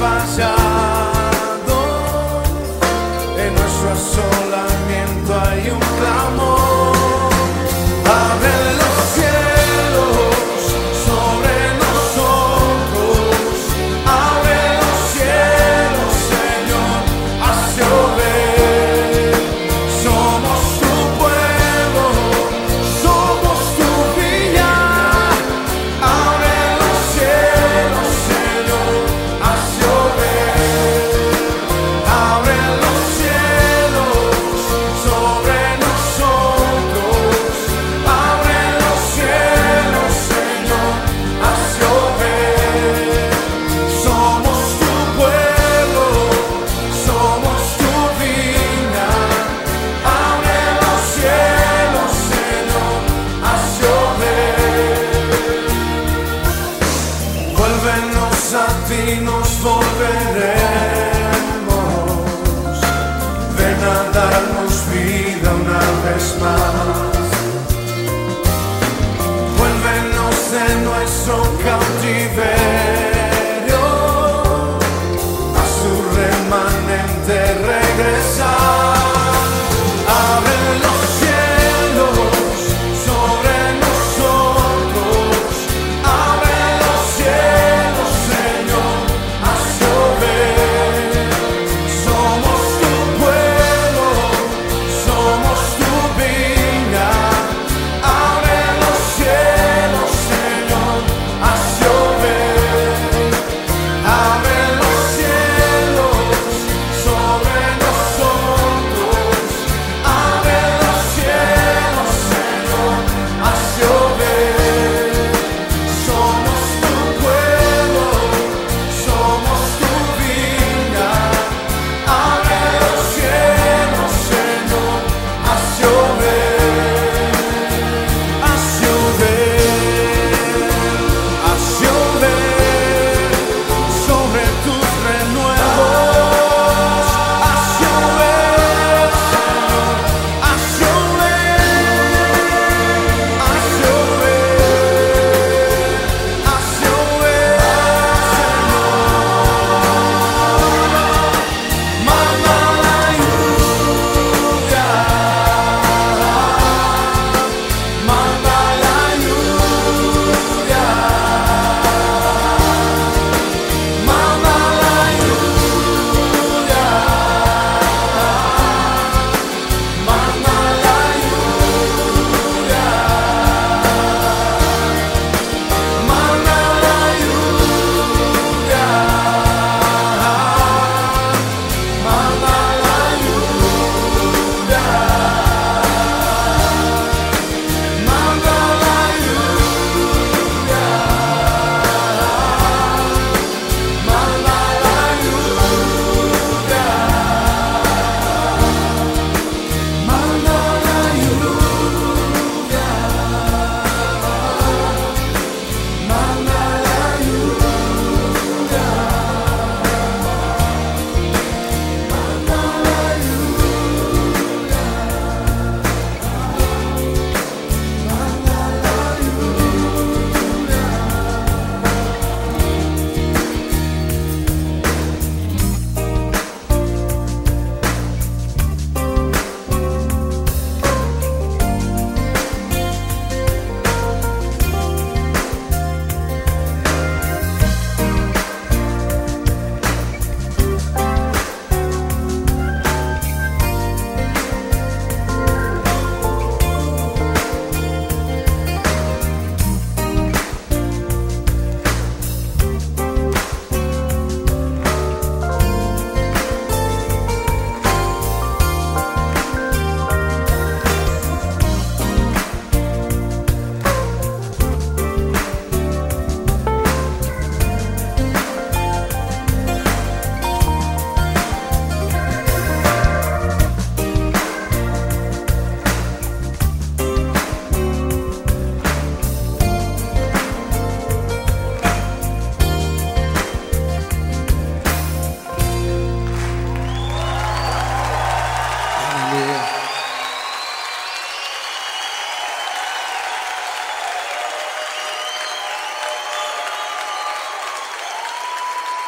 y